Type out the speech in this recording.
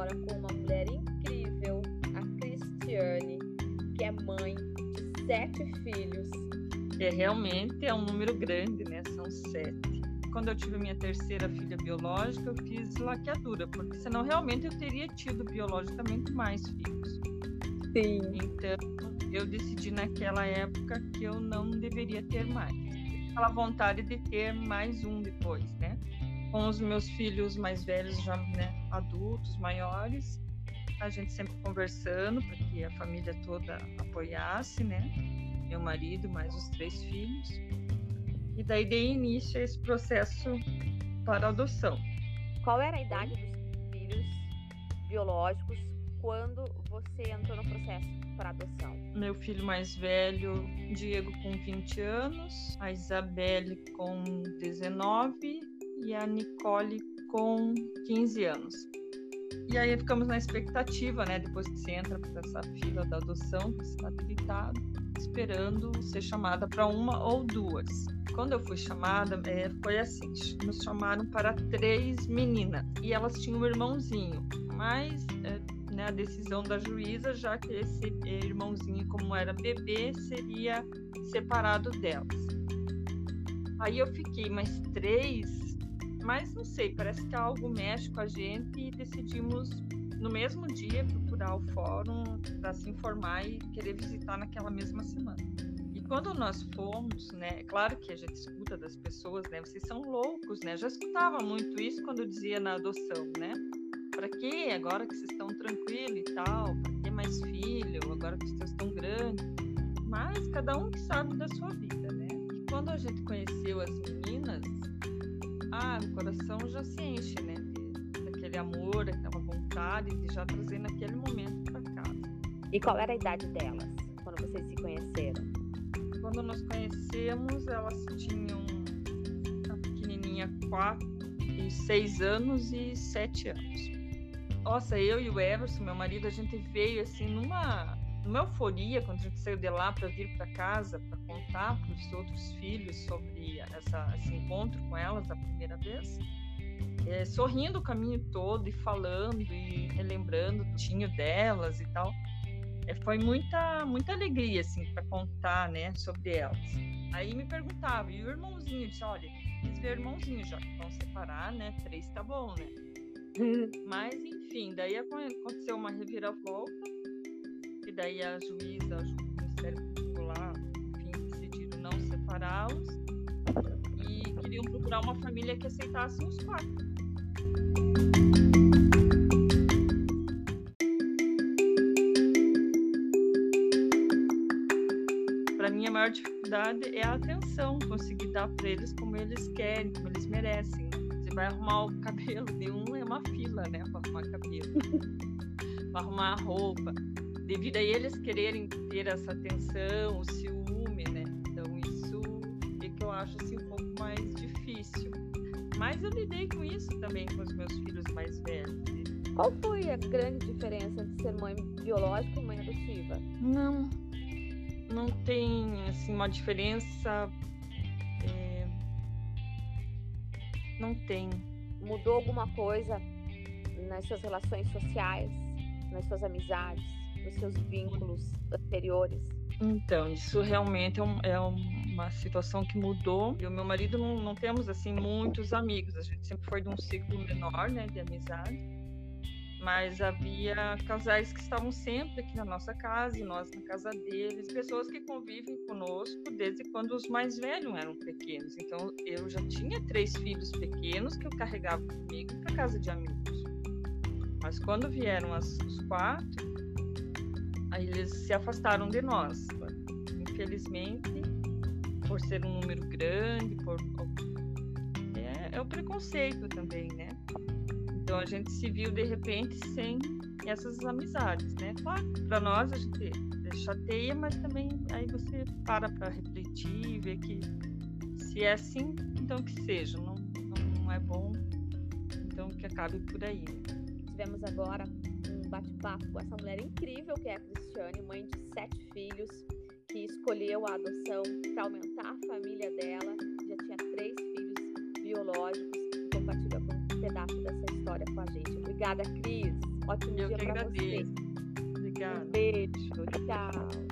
agora com uma mulher incrível, a Cristiane, que é mãe de sete filhos. É realmente é um número grande, né? São sete. Quando eu tive minha terceira filha biológica, eu fiz laqueadura, porque senão realmente eu teria tido biologicamente mais filhos. Sim. Então, eu decidi naquela época que eu não deveria ter mais. Aquela vontade de ter mais um depois? Com os meus filhos mais velhos, já né, adultos, maiores, a gente sempre conversando para que a família toda apoiasse, né? Meu marido, mais os três filhos. E daí dei início a esse processo para adoção. Qual era a idade dos filhos biológicos quando você entrou no processo para adoção? Meu filho mais velho, Diego, com 20 anos, a Isabelle com 19 e a Nicole com 15 anos. E aí ficamos na expectativa, né? Depois que você entra para essa fila da adoção, que está habilitado, esperando ser chamada para uma ou duas. Quando eu fui chamada, é, foi assim: nos chamaram para três meninas e elas tinham um irmãozinho, mas é, né, a decisão da juíza, já que esse irmãozinho, como era bebê, seria separado delas. Aí eu fiquei, mas três? Mas não sei, parece que algo mexe com a gente e decidimos no mesmo dia procurar o fórum para se informar e querer visitar naquela mesma semana. E quando nós fomos, né, claro que a gente escuta das pessoas, né, vocês são loucos, né? Já escutava muito isso quando eu dizia na adoção, né? para quê? Agora que vocês estão tranquilos e tal, para ter mais filho, agora que vocês estão grandes. Mas cada um que sabe da sua vida, né? E quando a gente conheceu as meninas, ah, o coração já se enche, né? Daquele amor, aquela vontade de já trazer naquele momento para casa. E qual era a idade delas quando vocês se conheceram? Quando nós conhecemos, elas tinham a pequenininha quatro e seis anos e sete anos. Nossa, eu e o Everson, meu marido, a gente veio assim numa, numa euforia quando a gente saiu de lá para vir para casa para contar para os outros filhos sobre essa, esse encontro com elas a primeira vez. É, sorrindo o caminho todo e falando e relembrando o tinho delas e tal. É, foi muita muita alegria assim para contar, né, sobre elas. Aí me perguntava, e o irmãozinho? Eu disse, olha, quis ver o irmãozinho, já que vão separar, né? Três tá bom, né? Mas, enfim, daí aconteceu uma reviravolta, e daí a juíza, o Ministério lá, enfim, decidiram não separá-los e queriam procurar uma família que aceitasse os quatro. Para mim, a maior dificuldade é a atenção, conseguir dar para eles como eles querem, como eles merecem. Você vai arrumar o cabelo de um, é uma fila, né, para arrumar cabelo, para arrumar a roupa. Devido a eles quererem ter essa atenção, o ciúme, né? Então isso é que eu acho assim um pouco mais difícil. Mas eu lidei com isso também com os meus filhos mais velhos. Né? Qual foi a grande diferença entre ser mãe biológica e mãe adotiva? Não, não tem assim uma diferença Não tem. Mudou alguma coisa nas suas relações sociais, nas suas amizades, nos seus vínculos anteriores? Então, isso realmente é, um, é uma situação que mudou. Eu e meu marido não, não temos, assim, muitos amigos. A gente sempre foi de um ciclo menor, né, de amizade mas havia casais que estavam sempre aqui na nossa casa e nós na casa deles, pessoas que convivem conosco desde quando os mais velhos eram pequenos. Então eu já tinha três filhos pequenos que eu carregava comigo para casa de amigos. Mas quando vieram as, os quatro, aí eles se afastaram de nós. Infelizmente, por ser um número grande, por é, é o preconceito também, né? Então a gente se viu de repente sem essas amizades, né? Claro, para nós a gente chateia, mas também aí você para para refletir ver que se é assim, então que seja, não, não, não é bom, então que acabe por aí. Tivemos agora bate-papo com essa mulher incrível que é a Cristiane, mãe de sete filhos, que escolheu a adoção para aumentar a família dela, já tinha três filhos biológicos, e compartilha com um pedaço dessa história com a gente. Obrigada, Cris. Ótimo Eu dia para você. Obrigada. Um beijo. Tchau.